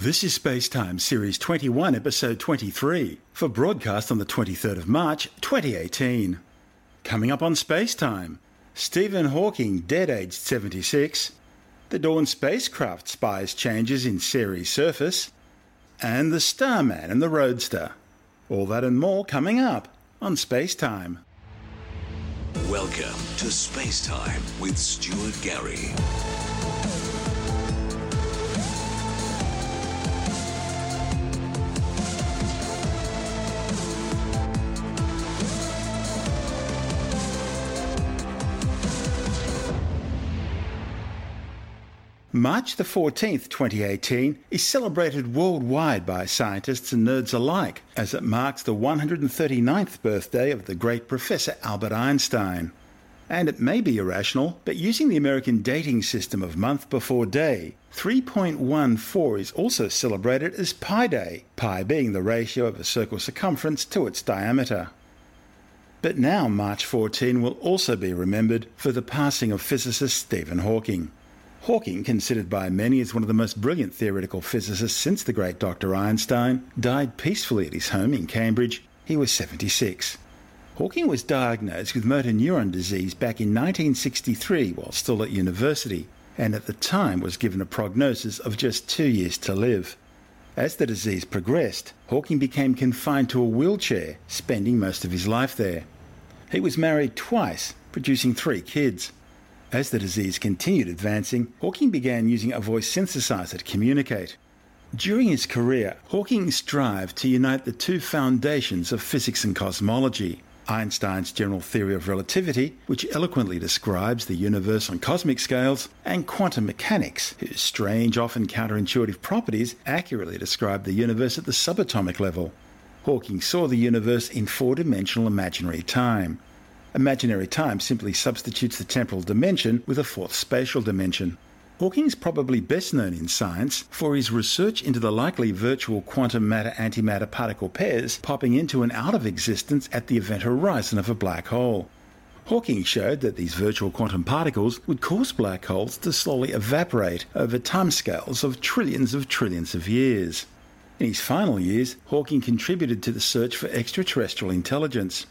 This is Spacetime Series 21, Episode 23, for broadcast on the 23rd of March 2018. Coming up on Spacetime, Stephen Hawking dead aged 76, the Dawn spacecraft spies changes in Ceres surface, and the Starman and the Roadster. All that and more coming up on Spacetime. Welcome to Spacetime with Stuart Gary. March the 14th, 2018, is celebrated worldwide by scientists and nerds alike as it marks the 139th birthday of the great Professor Albert Einstein. And it may be irrational, but using the American dating system of month before day, 3.14 is also celebrated as Pi Day, pi being the ratio of a circle's circumference to its diameter. But now March 14 will also be remembered for the passing of physicist Stephen Hawking. Hawking, considered by many as one of the most brilliant theoretical physicists since the great Dr. Einstein, died peacefully at his home in Cambridge. He was 76. Hawking was diagnosed with motor neuron disease back in 1963 while still at university, and at the time was given a prognosis of just two years to live. As the disease progressed, Hawking became confined to a wheelchair, spending most of his life there. He was married twice, producing three kids. As the disease continued advancing, Hawking began using a voice synthesizer to communicate. During his career, Hawking strived to unite the two foundations of physics and cosmology Einstein's general theory of relativity, which eloquently describes the universe on cosmic scales, and quantum mechanics, whose strange, often counterintuitive properties accurately describe the universe at the subatomic level. Hawking saw the universe in four dimensional imaginary time, Imaginary time simply substitutes the temporal dimension with a fourth spatial dimension. Hawking is probably best known in science for his research into the likely virtual quantum matter antimatter particle pairs popping into and out of existence at the event horizon of a black hole. Hawking showed that these virtual quantum particles would cause black holes to slowly evaporate over timescales of trillions of trillions of years. In his final years, Hawking contributed to the search for extraterrestrial intelligence.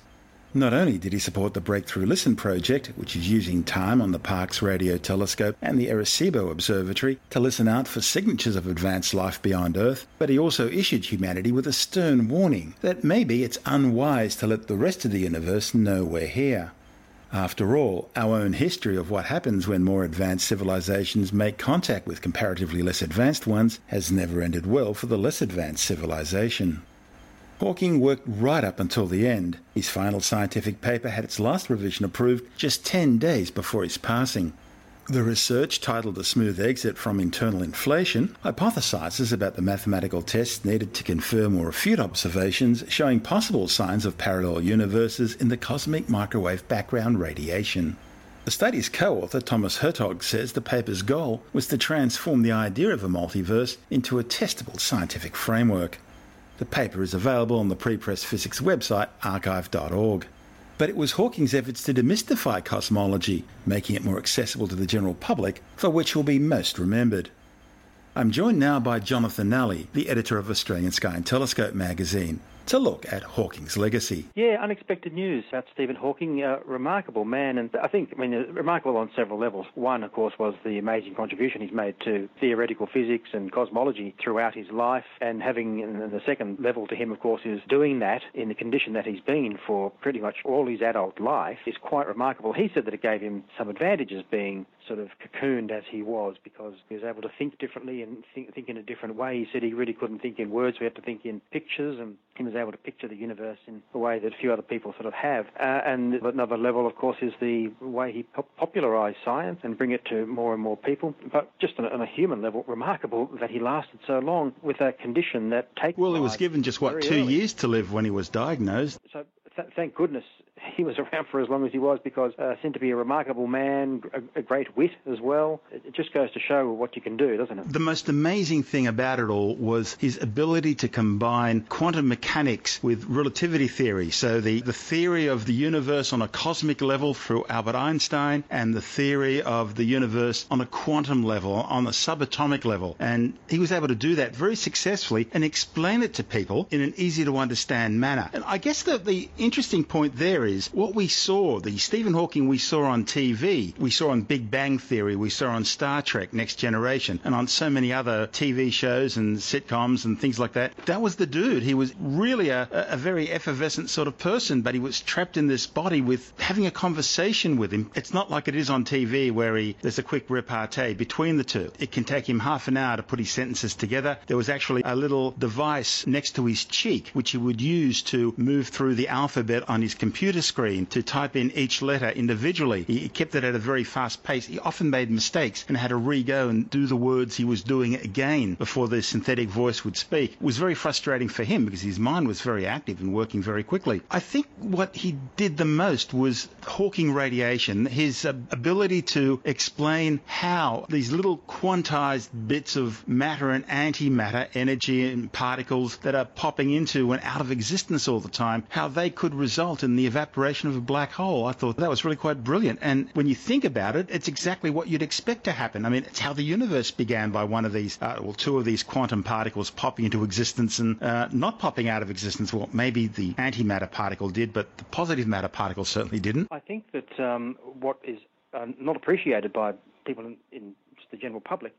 Not only did he support the Breakthrough Listen project, which is using time on the Parkes Radio Telescope and the Arecibo Observatory to listen out for signatures of advanced life beyond Earth, but he also issued humanity with a stern warning that maybe it's unwise to let the rest of the universe know we're here. After all, our own history of what happens when more advanced civilizations make contact with comparatively less advanced ones has never ended well for the less advanced civilization. Hawking worked right up until the end. His final scientific paper had its last revision approved just 10 days before his passing. The research, titled A Smooth Exit from Eternal Inflation, hypothesizes about the mathematical tests needed to confirm or refute observations showing possible signs of parallel universes in the cosmic microwave background radiation. The study's co author, Thomas Hertog, says the paper's goal was to transform the idea of a multiverse into a testable scientific framework. The paper is available on the Prepress Physics website, arXiv.org. But it was Hawking's efforts to demystify cosmology, making it more accessible to the general public, for which he'll be most remembered. I'm joined now by Jonathan Nally, the editor of Australian Sky and Telescope magazine to look at Hawking's legacy. Yeah, unexpected news about Stephen Hawking. A remarkable man, and I think, I mean, remarkable on several levels. One, of course, was the amazing contribution he's made to theoretical physics and cosmology throughout his life. And having the second level to him, of course, is doing that in the condition that he's been for pretty much all his adult life is quite remarkable. He said that it gave him some advantages being sort of cocooned as he was because he was able to think differently and think, think in a different way. He said he really couldn't think in words. We had to think in pictures, and he was able to picture the universe in a way that a few other people sort of have. Uh, and another level, of course, is the way he popularized science and bring it to more and more people. But just on a, on a human level, remarkable that he lasted so long with a condition that takes. Well, he was given just what two early. years to live when he was diagnosed. So th- thank goodness he was around for as long as he was because uh, seemed to be a remarkable man, a, a great wit as well. It just goes to show what you can do, doesn't it? The most amazing thing about it all was his ability to combine quantum mechanics with relativity theory. So the, the theory of the universe on a cosmic level through Albert Einstein and the theory of the universe on a quantum level, on a subatomic level. And he was able to do that very successfully and explain it to people in an easy to understand manner. And I guess that the interesting point there is what we saw, the Stephen Hawking we saw on TV, we saw on Big Bang Theory, we saw on Star Trek, Next Generation, and on so many other TV shows and sitcoms and things like that. That was the dude. He was really a, a very effervescent sort of person, but he was trapped in this body with having a conversation with him. It's not like it is on TV where he there's a quick repartee between the two. It can take him half an hour to put his sentences together. There was actually a little device next to his cheek which he would use to move through the alphabet on his computer screen to type in each letter individually. He kept it at a very fast pace. He often made mistakes and had to re-go and do the words he was doing again before the synthetic voice would speak. It was very frustrating for him because his mind was very active and working very quickly. I think what he did the most was Hawking radiation, his uh, ability to explain how these little quantized bits of matter and antimatter, energy and particles that are popping into and out of existence all the time, how they could result in the evaporation of a black hole. I thought that was really quite brilliant. And when you think about it, it's exactly what you'd expect to happen. I mean, it's how the universe began by one of these, uh, well, two of these quantum particles popping into existence and uh, not popping out of existence. Well, maybe the antimatter particle did, but the positive matter particle certainly didn't. I think that um, what is uh, not appreciated by people in, in the general public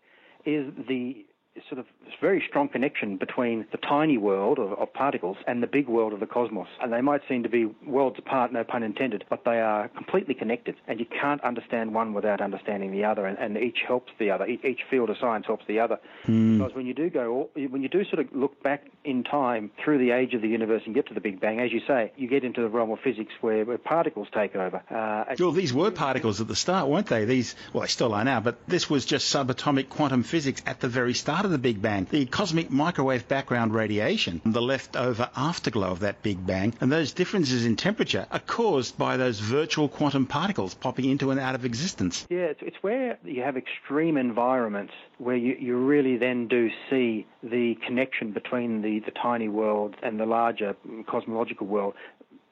is the sort of very strong connection between the tiny world of, of, particles and the big world of the cosmos. And they might seem to be worlds apart, no pun intended, but they are completely connected. And you can't understand one without understanding the other. And, and each helps the other. Each field of science helps the other. Mm. Because when you do go, when you do sort of look back in time through the age of the universe and get to the Big Bang, as you say, you get into the realm of physics where, where particles take over. Uh, well, these were particles at the start, weren't they? These, well, they still are now, but this was just subatomic quantum physics at the very start of the Big Bang. The cosmic microwave background radiation, the leftover afterglow of that Big Bang, and those differences in temperature are caused by those virtual quantum particles popping into and out of existence. Yeah, it's, it's where you have extreme environments where you, you really then do see the connection between the, the tiny world and the larger cosmological world,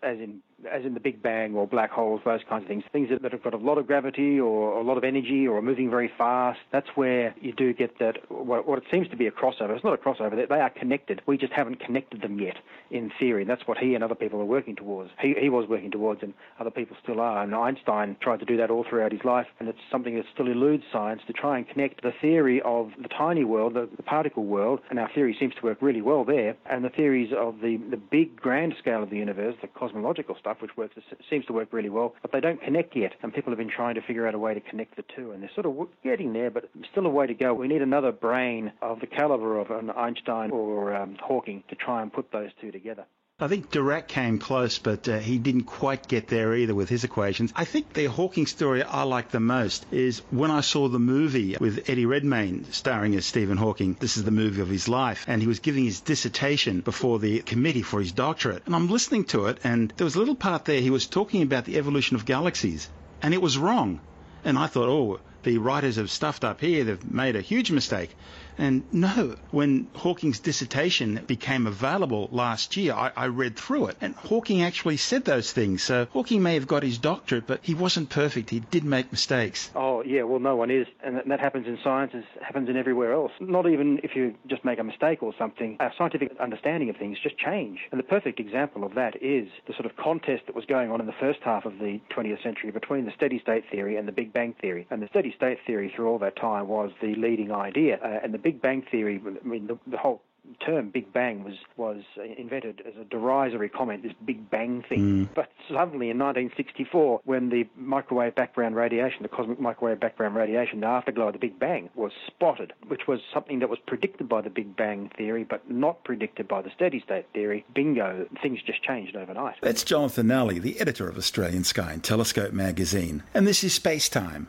as in as in the Big Bang or black holes, those kinds of things, things that, that have got a lot of gravity or a lot of energy or are moving very fast, that's where you do get that, what, what it seems to be a crossover. It's not a crossover, they, they are connected. We just haven't connected them yet in theory. And that's what he and other people are working towards. He, he was working towards, and other people still are. And Einstein tried to do that all throughout his life, and it's something that still eludes science to try and connect the theory of the tiny world, the, the particle world, and our theory seems to work really well there, and the theories of the, the big grand scale of the universe, the cosmological stuff, which works seems to work really well, but they don't connect yet. And people have been trying to figure out a way to connect the two, and they're sort of getting there, but still a way to go. We need another brain of the caliber of an Einstein or um, Hawking to try and put those two together. I think Dirac came close, but uh, he didn't quite get there either with his equations. I think the Hawking story I like the most is when I saw the movie with Eddie Redmayne starring as Stephen Hawking. This is the movie of his life, and he was giving his dissertation before the committee for his doctorate. And I'm listening to it, and there was a little part there he was talking about the evolution of galaxies, and it was wrong. And I thought, oh, the writers have stuffed up here. They've made a huge mistake. And no, when Hawking's dissertation became available last year, I, I, read through it, and Hawking actually said those things. So Hawking may have got his doctorate, but he wasn't perfect. He did make mistakes. Oh, yeah, well, no one is. And that happens in science, it happens in everywhere else. Not even if you just make a mistake or something, our scientific understanding of things just change. And the perfect example of that is the sort of contest that was going on in the first half of the 20th century between the steady state theory and the Big Bang theory. And the steady state theory through all that time was the leading idea. Uh, and the Big Bang Theory, I mean, the, the whole term Big Bang was was invented as a derisory comment, this Big Bang thing. Mm. But suddenly in 1964, when the microwave background radiation, the cosmic microwave background radiation, the afterglow of the Big Bang, was spotted, which was something that was predicted by the Big Bang theory, but not predicted by the steady state theory. Bingo, things just changed overnight. That's Jonathan Nally, the editor of Australian Sky and Telescope magazine. And this is Space Time.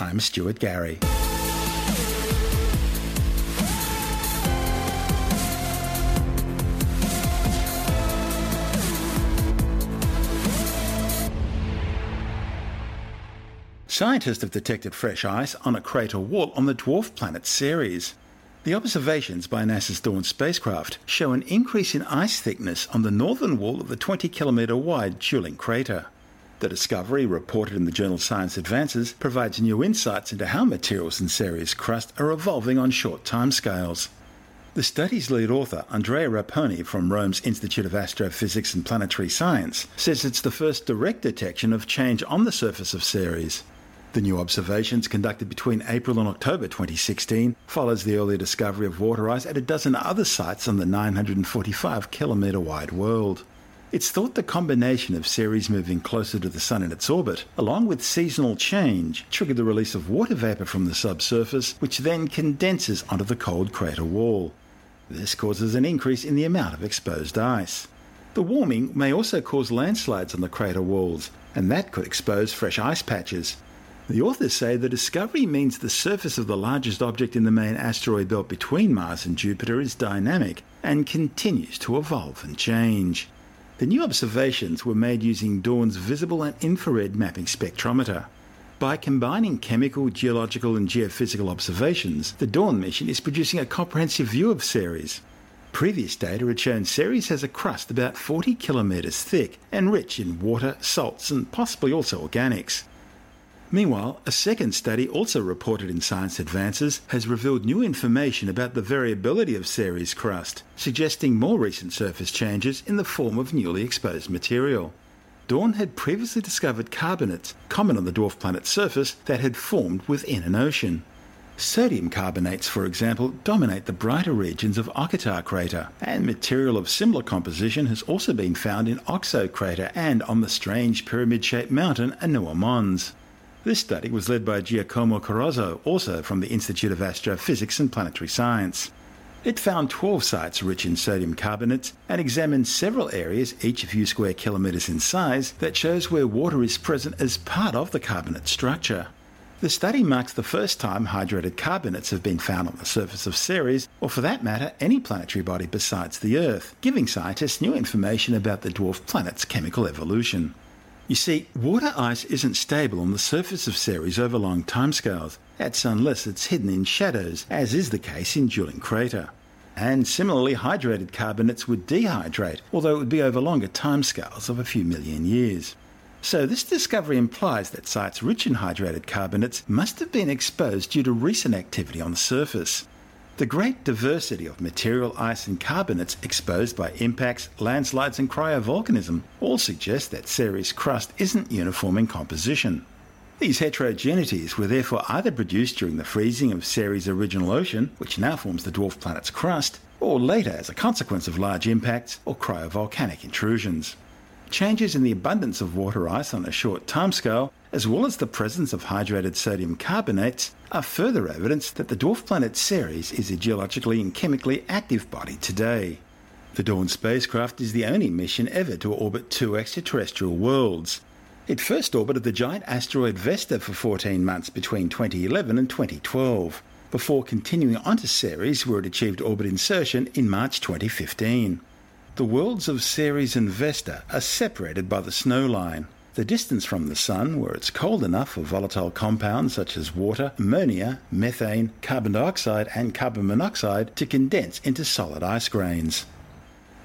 I'm Stuart Gary. Scientists have detected fresh ice on a crater wall on the dwarf planet Ceres. The observations by NASA's Dawn spacecraft show an increase in ice thickness on the northern wall of the 20 kilometre wide Juling crater. The discovery, reported in the journal Science Advances, provides new insights into how materials in Ceres crust are evolving on short timescales. The study's lead author, Andrea Raponi from Rome's Institute of Astrophysics and Planetary Science, says it's the first direct detection of change on the surface of Ceres. The new observations conducted between April and October 2016 follows the earlier discovery of water ice at a dozen other sites on the 945 kilometre wide world. It's thought the combination of Ceres moving closer to the Sun in its orbit, along with seasonal change, triggered the release of water vapour from the subsurface, which then condenses onto the cold crater wall. This causes an increase in the amount of exposed ice. The warming may also cause landslides on the crater walls, and that could expose fresh ice patches, the authors say the discovery means the surface of the largest object in the main asteroid belt between Mars and Jupiter is dynamic and continues to evolve and change. The new observations were made using Dawn's visible and infrared mapping spectrometer. By combining chemical, geological, and geophysical observations, the Dawn mission is producing a comprehensive view of Ceres. Previous data had shown Ceres has a crust about 40 kilometres thick and rich in water, salts, and possibly also organics. Meanwhile, a second study, also reported in Science Advances, has revealed new information about the variability of Ceres crust, suggesting more recent surface changes in the form of newly exposed material. Dawn had previously discovered carbonates, common on the dwarf planet's surface, that had formed within an ocean. Sodium carbonates, for example, dominate the brighter regions of Occator crater, and material of similar composition has also been found in Oxo crater and on the strange pyramid-shaped mountain Ahuna Mons. This study was led by Giacomo Carrozzo, also from the Institute of Astrophysics and Planetary Science. It found 12 sites rich in sodium carbonates and examined several areas, each a few square kilometres in size, that shows where water is present as part of the carbonate structure. The study marks the first time hydrated carbonates have been found on the surface of Ceres, or for that matter, any planetary body besides the Earth, giving scientists new information about the dwarf planet's chemical evolution. You see, water ice isn't stable on the surface of Ceres over long timescales. That's unless it's hidden in shadows, as is the case in Juling Crater. And similarly, hydrated carbonates would dehydrate, although it would be over longer timescales of a few million years. So, this discovery implies that sites rich in hydrated carbonates must have been exposed due to recent activity on the surface. The great diversity of material, ice, and carbonates exposed by impacts, landslides, and cryovolcanism all suggest that Ceres crust isn't uniform in composition. These heterogeneities were therefore either produced during the freezing of Ceres' original ocean, which now forms the dwarf planet's crust, or later as a consequence of large impacts or cryovolcanic intrusions. Changes in the abundance of water ice on a short timescale, as well as the presence of hydrated sodium carbonates, are further evidence that the dwarf planet Ceres is a geologically and chemically active body today. The Dawn spacecraft is the only mission ever to orbit two extraterrestrial worlds. It first orbited the giant asteroid Vesta for 14 months between 2011 and 2012, before continuing on to Ceres, where it achieved orbit insertion in March 2015. The worlds of Ceres and Vesta are separated by the snow line. The distance from the Sun, where it's cold enough for volatile compounds such as water, ammonia, methane, carbon dioxide, and carbon monoxide to condense into solid ice grains.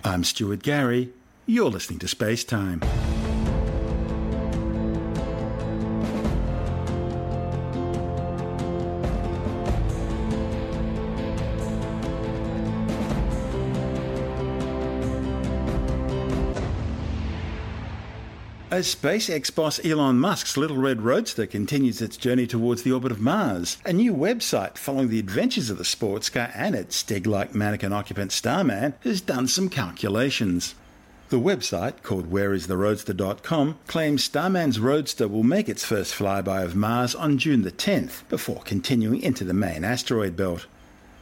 I'm Stuart Gary. You're listening to Space Time. As SpaceX boss Elon Musk's Little Red Roadster continues its journey towards the orbit of Mars, a new website following the adventures of the sports car and its Stig like mannequin occupant Starman has done some calculations. The website, called whereistheroadster.com, claims Starman's Roadster will make its first flyby of Mars on June the 10th, before continuing into the main asteroid belt.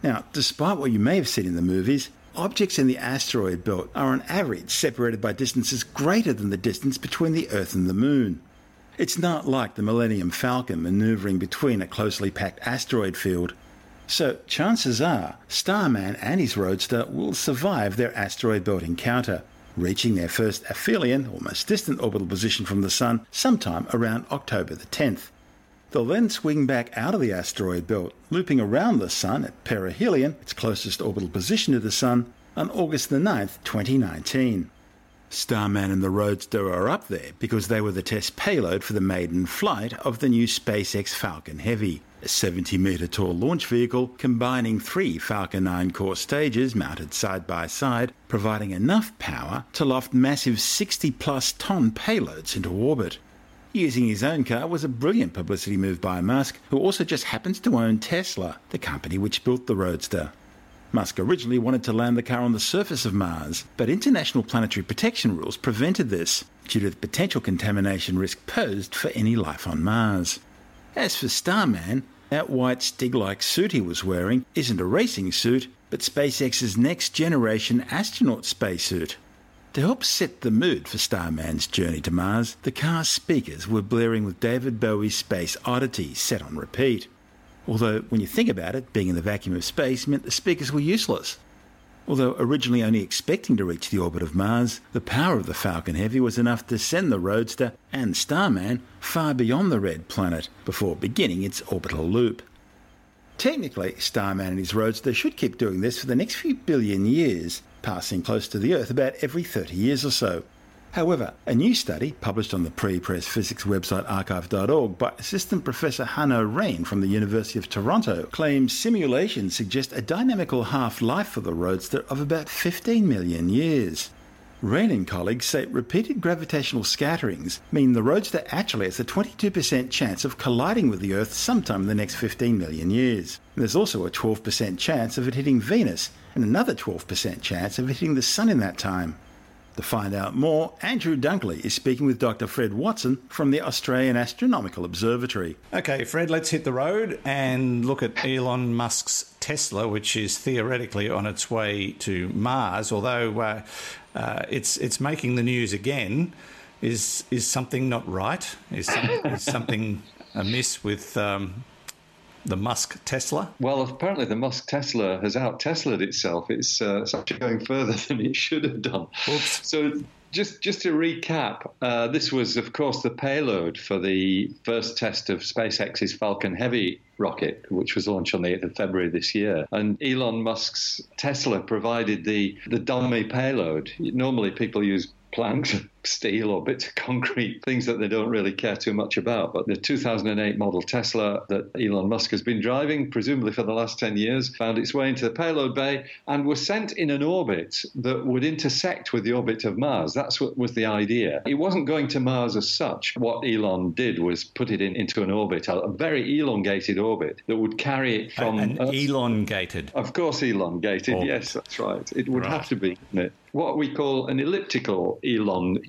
Now, despite what you may have seen in the movies, objects in the asteroid belt are on average separated by distances greater than the distance between the Earth and the Moon. It's not like the Millennium Falcon maneuvering between a closely packed asteroid field. So, chances are Starman and his roadster will survive their asteroid belt encounter, reaching their first aphelion, or most distant orbital position from the Sun, sometime around October the 10th. They'll then swing back out of the asteroid belt, looping around the Sun at perihelion, its closest orbital position to the Sun, on August the 9th, 2019. Starman and the Roadster are up there because they were the test payload for the maiden flight of the new SpaceX Falcon Heavy, a 70 metre tall launch vehicle combining three Falcon 9 core stages mounted side by side, providing enough power to loft massive 60 plus ton payloads into orbit. Using his own car was a brilliant publicity move by Musk, who also just happens to own Tesla, the company which built the Roadster. Musk originally wanted to land the car on the surface of Mars, but international planetary protection rules prevented this due to the potential contamination risk posed for any life on Mars. As for Starman, that white Stig like suit he was wearing isn't a racing suit, but SpaceX's next generation astronaut spacesuit. To help set the mood for Starman's journey to Mars, the car's speakers were blaring with David Bowie's Space Oddity set on repeat. Although, when you think about it, being in the vacuum of space meant the speakers were useless. Although originally only expecting to reach the orbit of Mars, the power of the Falcon Heavy was enough to send the Roadster and Starman far beyond the red planet before beginning its orbital loop. Technically, Starman and his Roadster should keep doing this for the next few billion years, passing close to the Earth about every 30 years or so. However, a new study published on the pre-press physics website arXiv.org by Assistant Professor Hanno Rein from the University of Toronto claims simulations suggest a dynamical half-life for the Roadster of about 15 million years. Rein and colleagues say repeated gravitational scatterings mean the Roadster actually has a 22% chance of colliding with the Earth sometime in the next 15 million years. There's also a 12% chance of it hitting Venus and another 12% chance of hitting the Sun in that time. To find out more, Andrew Dunkley is speaking with Dr. Fred Watson from the Australian Astronomical Observatory. Okay, Fred, let's hit the road and look at Elon Musk's Tesla, which is theoretically on its way to Mars, although uh, uh, it's it's making the news again. Is is something not right? Is, is something amiss with um, the Musk Tesla? Well, apparently the Musk Tesla has out Teslaed itself. It's, uh, it's actually going further than it should have done. Oops. So just just to recap, uh, this was, of course, the payload for the first test of SpaceX's Falcon Heavy rocket, which was launched on the 8th of February this year. And Elon Musk's Tesla provided the, the dummy payload. Normally, people use planks steel or bits of concrete, things that they don't really care too much about. But the 2008 model Tesla that Elon Musk has been driving, presumably for the last 10 years, found its way into the payload bay and was sent in an orbit that would intersect with the orbit of Mars. That's what was the idea. It wasn't going to Mars as such. What Elon did was put it in, into an orbit, a, very elongated orbit that would carry it from. An Earth. elongated. Of course, elongated. Orbit. Yes, that's right. It would right. have to be, it? What we call an elliptical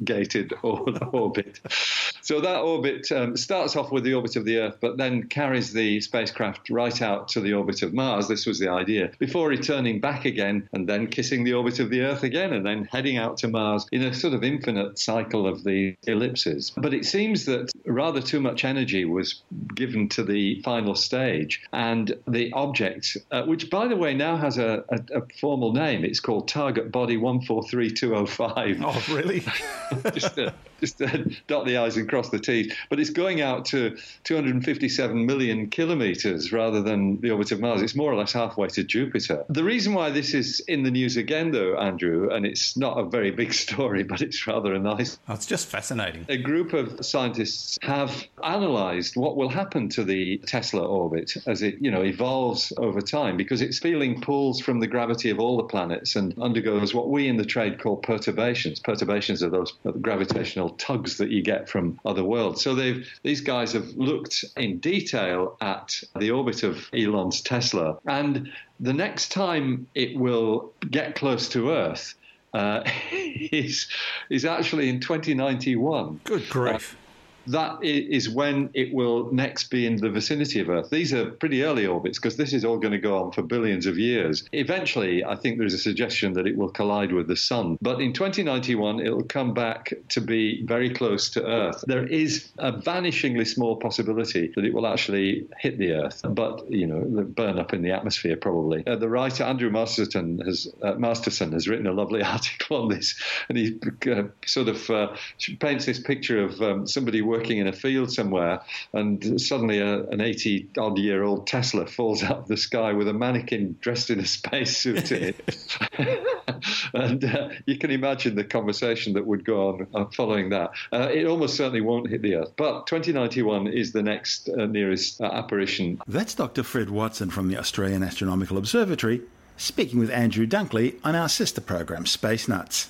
elongated orbit. So that orbit um, starts off with the orbit of the Earth, but then carries the spacecraft right out to the orbit of Mars. This was the idea. Before returning back again and then kissing the orbit of the Earth again and then heading out to Mars in a sort of infinite cycle of the ellipses. But it seems that rather too much energy was given to the final stage, and the object, uh, which by the way now has a, a, a formal name, it's called Target Body 143205. Oh, really? just, to, just to dot the I's and cross the T's. But it's going out to 257 million kilometres rather than the orbit of Mars. It's more or less halfway to Jupiter. The reason why this is in the news again, though, Andrew, and it's not a very big story, but it's rather a nice. Oh, it's just fascinating. A group of scientists have analysed what will happen to the Tesla orbit as it, you know, evolves over time because it's feeling pulls from the gravity of all the planets and undergoes what we in the trade call perturbations. Perturbations are those gravitational tugs that you get from other worlds. So they've these guys have looked in detail at the orbit of Elon's Tesla, and the next time it will get close to Earth. Uh, is is actually in 2091. Good grief! Uh, that is when it will next be in the vicinity of Earth. These are pretty early orbits because this is all going to go on for billions of years. Eventually, I think there's a suggestion that it will collide with the Sun. But in 2091, it will come back to be very close to Earth. There is a vanishingly small possibility that it will actually hit the Earth, but, you know, burn up in the atmosphere probably. Uh, the writer Andrew Masterson has, uh, Masterson has written a lovely article on this, and he uh, sort of uh, paints this picture of um, somebody working in a field somewhere, and suddenly a, an 80 odd year old Tesla falls out of the sky with a mannequin dressed in a spacesuit in it. and uh, you can imagine the conversation that would go on uh, following that. Uh, it almost certainly won't hit the Earth, but 2091 is the next uh, nearest uh, apparition. That's Dr. Fred Watson from the Australian Astronomical Observatory speaking with Andrew Dunkley on our sister program, Space Nuts.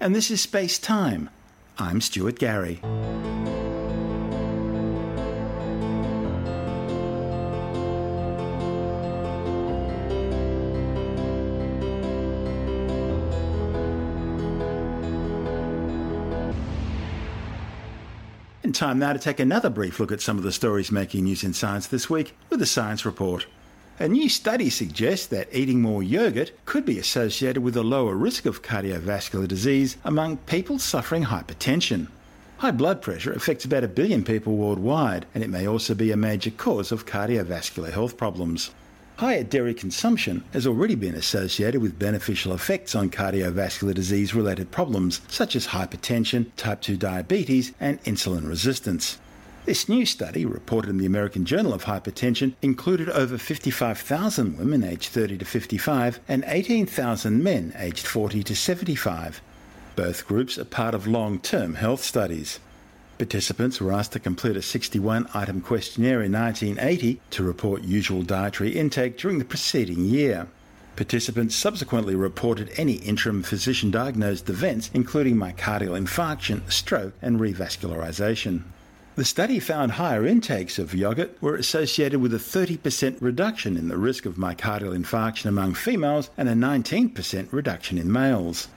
And this is Space Time. I'm Stuart Gary. Time now to take another brief look at some of the stories making news in science this week with the Science Report. A new study suggests that eating more yogurt could be associated with a lower risk of cardiovascular disease among people suffering hypertension. High blood pressure affects about a billion people worldwide, and it may also be a major cause of cardiovascular health problems. Higher dairy consumption has already been associated with beneficial effects on cardiovascular disease related problems such as hypertension, type 2 diabetes, and insulin resistance. This new study, reported in the American Journal of Hypertension, included over 55,000 women aged 30 to 55 and 18,000 men aged 40 to 75. Both groups are part of long term health studies. Participants were asked to complete a 61 item questionnaire in 1980 to report usual dietary intake during the preceding year. Participants subsequently reported any interim physician diagnosed events, including myocardial infarction, stroke, and revascularization. The study found higher intakes of yogurt were associated with a 30% reduction in the risk of myocardial infarction among females and a 19% reduction in males.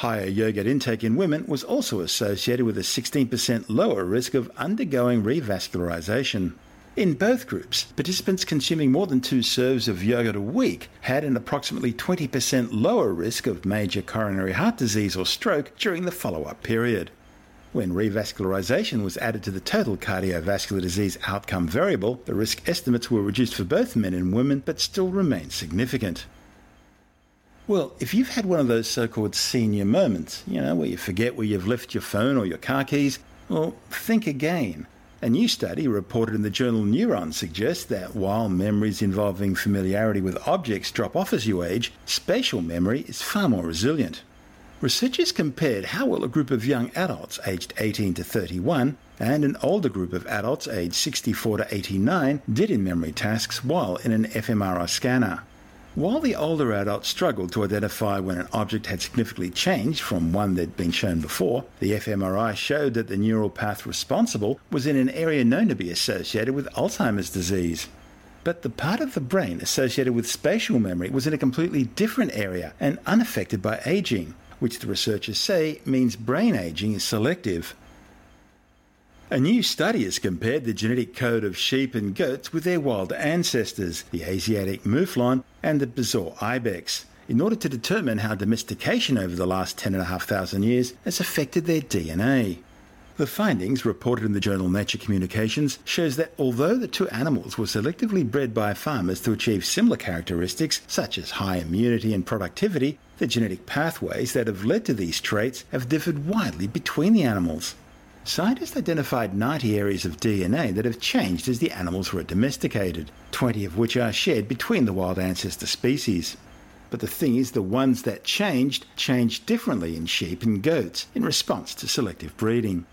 Higher yogurt intake in women was also associated with a 16% lower risk of undergoing revascularization. In both groups, participants consuming more than two serves of yogurt a week had an approximately 20% lower risk of major coronary heart disease or stroke during the follow up period. When revascularization was added to the total cardiovascular disease outcome variable, the risk estimates were reduced for both men and women but still remained significant. Well, if you've had one of those so called senior moments, you know, where you forget where you've left your phone or your car keys, well, think again. A new study reported in the journal Neuron suggests that while memories involving familiarity with objects drop off as you age, spatial memory is far more resilient. Researchers compared how well a group of young adults aged 18 to 31 and an older group of adults aged 64 to 89 did in memory tasks while in an fMRI scanner. While the older adults struggled to identify when an object had significantly changed from one they'd been shown before, the fMRI showed that the neural path responsible was in an area known to be associated with Alzheimer's disease. But the part of the brain associated with spatial memory was in a completely different area and unaffected by aging, which the researchers say means brain aging is selective. A new study has compared the genetic code of sheep and goats with their wild ancestors, the Asiatic mouflon and the Bezoar ibex, in order to determine how domestication over the last 10,500 years has affected their DNA. The findings, reported in the journal Nature Communications, shows that although the two animals were selectively bred by farmers to achieve similar characteristics, such as high immunity and productivity, the genetic pathways that have led to these traits have differed widely between the animals. Scientists identified 90 areas of DNA that have changed as the animals were domesticated, 20 of which are shared between the wild ancestor species. But the thing is, the ones that changed changed differently in sheep and goats in response to selective breeding.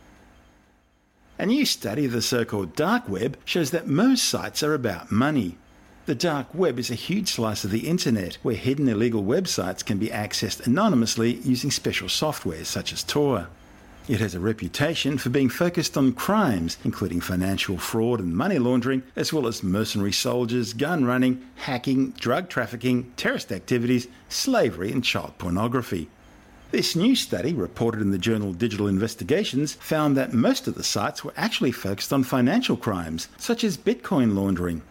A new study of the so called dark web shows that most sites are about money. The dark web is a huge slice of the internet where hidden illegal websites can be accessed anonymously using special software such as Tor. It has a reputation for being focused on crimes, including financial fraud and money laundering, as well as mercenary soldiers, gun running, hacking, drug trafficking, terrorist activities, slavery, and child pornography. This new study, reported in the journal Digital Investigations, found that most of the sites were actually focused on financial crimes, such as Bitcoin laundering.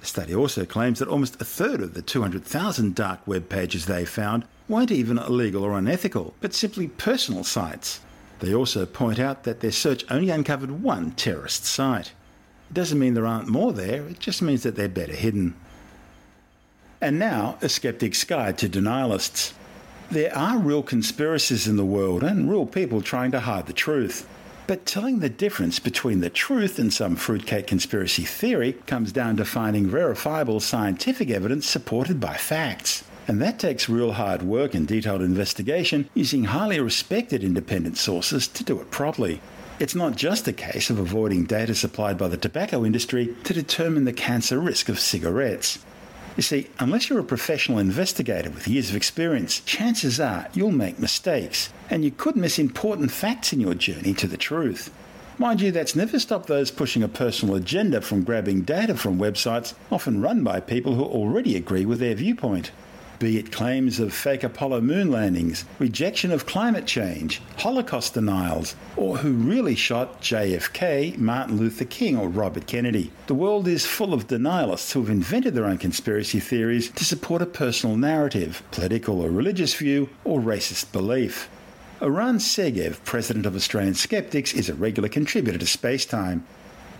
The study also claims that almost a third of the 200,000 dark web pages they found weren't even illegal or unethical, but simply personal sites. They also point out that their search only uncovered one terrorist site. It doesn't mean there aren't more there, it just means that they're better hidden. And now, a skeptic's guide to denialists. There are real conspiracies in the world and real people trying to hide the truth. But telling the difference between the truth and some fruitcake conspiracy theory comes down to finding verifiable scientific evidence supported by facts. And that takes real hard work and detailed investigation using highly respected independent sources to do it properly. It's not just a case of avoiding data supplied by the tobacco industry to determine the cancer risk of cigarettes. You see, unless you're a professional investigator with years of experience, chances are you'll make mistakes, and you could miss important facts in your journey to the truth. Mind you, that's never stopped those pushing a personal agenda from grabbing data from websites often run by people who already agree with their viewpoint be it claims of fake Apollo moon landings, rejection of climate change, Holocaust denials, or who really shot JFK, Martin Luther King, or Robert Kennedy. The world is full of denialists who have invented their own conspiracy theories to support a personal narrative, political or religious view, or racist belief. Eran Segev, president of Australian Skeptics, is a regular contributor to Spacetime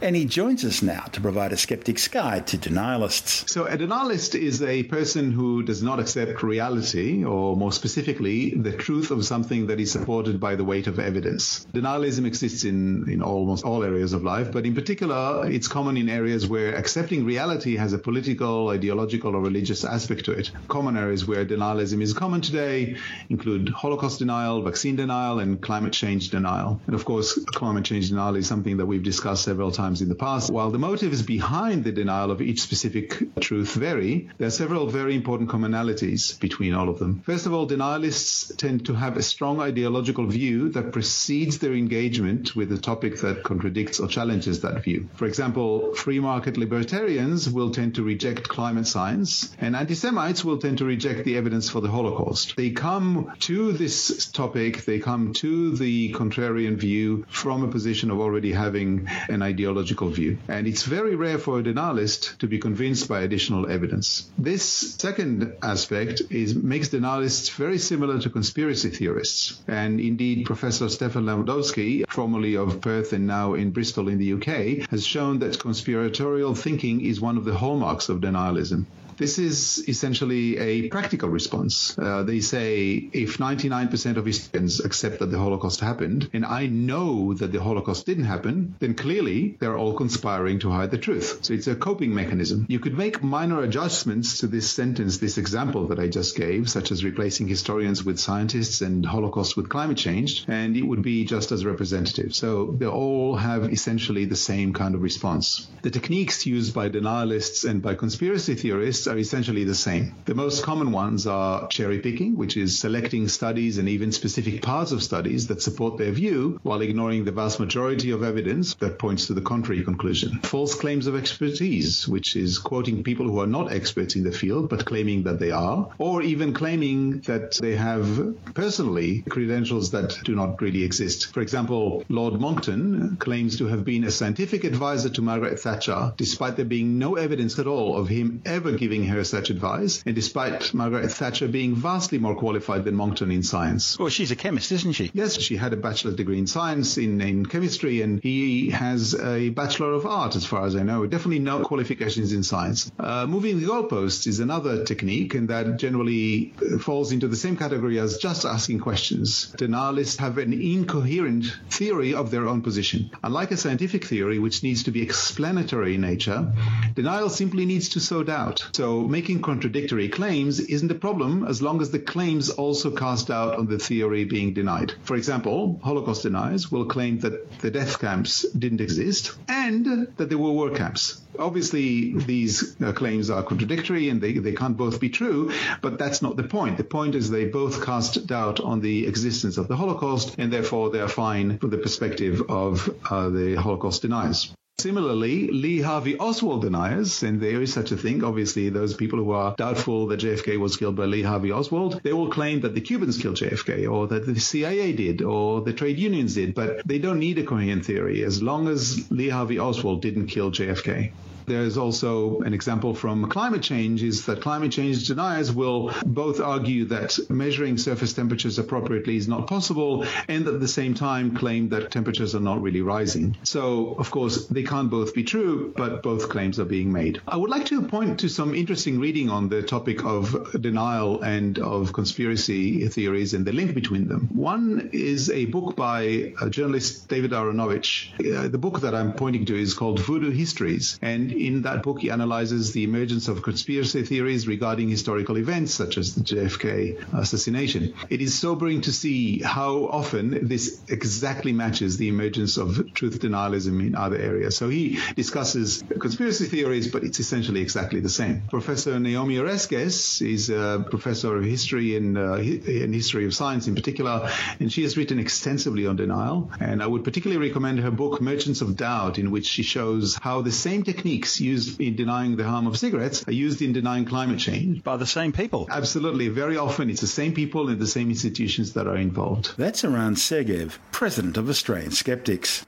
and he joins us now to provide a skeptic's guide to denialists. So, a denialist is a person who does not accept reality, or more specifically, the truth of something that is supported by the weight of evidence. Denialism exists in, in almost all areas of life, but in particular, it's common in areas where accepting reality has a political, ideological, or religious aspect to it. Common areas where denialism is common today include Holocaust denial, vaccine denial, and climate change denial. And of course, climate change denial is something that we've discussed several times times in the past. While the motives behind the denial of each specific truth vary, there are several very important commonalities between all of them. First of all, denialists tend to have a strong ideological view that precedes their engagement with a topic that contradicts or challenges that view. For example, free market libertarians will tend to reject climate science, and anti-Semites will tend to reject the evidence for the Holocaust. They come to this topic, they come to the contrarian view from a position of already having an ideology view. And it's very rare for a denialist to be convinced by additional evidence. This second aspect is makes denialists very similar to conspiracy theorists. And indeed, Professor Stephan Lewandowsky, formerly of Perth and now in Bristol in the UK, has shown that conspiratorial thinking is one of the hallmarks of denialism. This is essentially a practical response. Uh, they say if 99% of historians accept that the Holocaust happened, and I know that the Holocaust didn't happen, then clearly they're all conspiring to hide the truth. So it's a coping mechanism. You could make minor adjustments to this sentence, this example that I just gave, such as replacing historians with scientists and Holocaust with climate change, and it would be just as representative. So they all have essentially the same kind of response. The techniques used by denialists and by conspiracy theorists are essentially the same. The most common ones are cherry picking, which is selecting studies and even specific parts of studies that support their view while ignoring the vast majority of evidence that points to the contrary conclusion. False claims of expertise, which is quoting people who are not experts in the field but claiming that they are, or even claiming that they have personally credentials that do not really exist. For example, Lord Monckton claims to have been a scientific advisor to Margaret Thatcher despite there being no evidence at all of him ever giving giving her such advice, and despite Margaret Thatcher being vastly more qualified than Monckton in science. Well, she's a chemist, isn't she? Yes, she had a bachelor's degree in science, in, in chemistry, and he has a Bachelor of Art, as far as I know. Definitely no qualifications in science. Uh, moving the goalposts is another technique, and that generally falls into the same category as just asking questions. Denialists have an incoherent theory of their own position. Unlike a scientific theory, which needs to be explanatory in nature, denial simply needs to sow doubt. So so making contradictory claims isn't a problem as long as the claims also cast doubt on the theory being denied. For example, Holocaust deniers will claim that the death camps didn't exist and that there were war camps. Obviously, these uh, claims are contradictory and they, they can't both be true, but that's not the point. The point is they both cast doubt on the existence of the Holocaust and therefore they're fine from the perspective of uh, the Holocaust deniers. Similarly, Lee Harvey Oswald deniers, and there is such a thing, obviously, those people who are doubtful that JFK was killed by Lee Harvey Oswald, they will claim that the Cubans killed JFK or that the CIA did or the trade unions did, but they don't need a coherent theory as long as Lee Harvey Oswald didn't kill JFK. There's also an example from climate change is that climate change deniers will both argue that measuring surface temperatures appropriately is not possible and at the same time claim that temperatures are not really rising. So, of course, they can't both be true, but both claims are being made. I would like to point to some interesting reading on the topic of denial and of conspiracy theories and the link between them. One is a book by journalist David Aaronovitch. Uh, the book that I'm pointing to is called Voodoo Histories, and in that book he analyzes the emergence of conspiracy theories regarding historical events such as the JFK assassination. It is sobering to see how often this exactly matches the emergence of truth denialism in other areas. So he discusses conspiracy theories, but it's essentially exactly the same. Professor Naomi Oreskes is a professor of history and uh, history of science in particular, and she has written extensively on denial. And I would particularly recommend her book Merchants of Doubt, in which she shows how the same techniques used in denying the harm of cigarettes are used in denying climate change. By the same people. Absolutely. Very often it's the same people and the same institutions that are involved. That's Eran Segev, President of Australian Skeptics.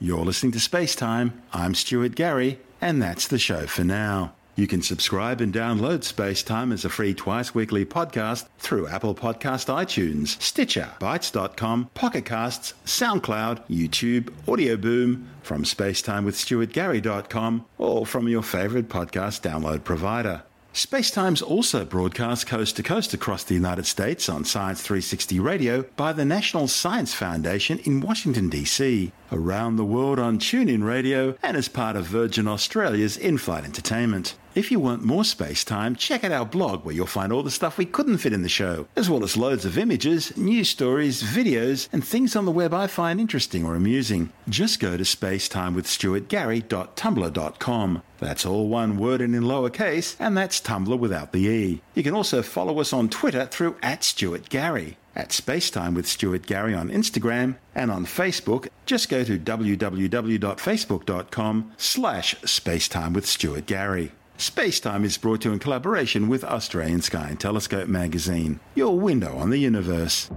You're listening to Space Time. I'm Stuart Gary, and that's the show for now. You can subscribe and download Space Time as a free twice weekly podcast through Apple Podcast iTunes, Stitcher, Bitesz.com, Pocket Casts, SoundCloud, YouTube, Audio Boom, from spacetimewithstuartgary.com, or from your favorite podcast download provider. Spacetime's also broadcast coast to coast across the United States on Science 360 Radio by the National Science Foundation in Washington, D.C., around the world on TuneIn Radio, and as part of Virgin Australia's in flight entertainment. If you want more space time, check out our blog where you'll find all the stuff we couldn't fit in the show, as well as loads of images, news stories, videos, and things on the web I find interesting or amusing. Just go to spacetimewithstuartgary.tumblr.com. That's all one word and in lowercase, and that's Tumblr without the E. You can also follow us on Twitter through at Stuart Gary. At Spacetime with Stuart Gary on Instagram and on Facebook, just go to www.facebook.com slash spacetime with Stuart Gary. Spacetime is brought to you in collaboration with Australian Sky and Telescope magazine, your window on the universe.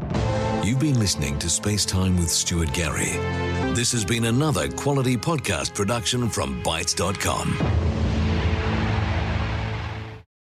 You've been listening to Spacetime with Stuart Gary. This has been another quality podcast production from Bitesz.com.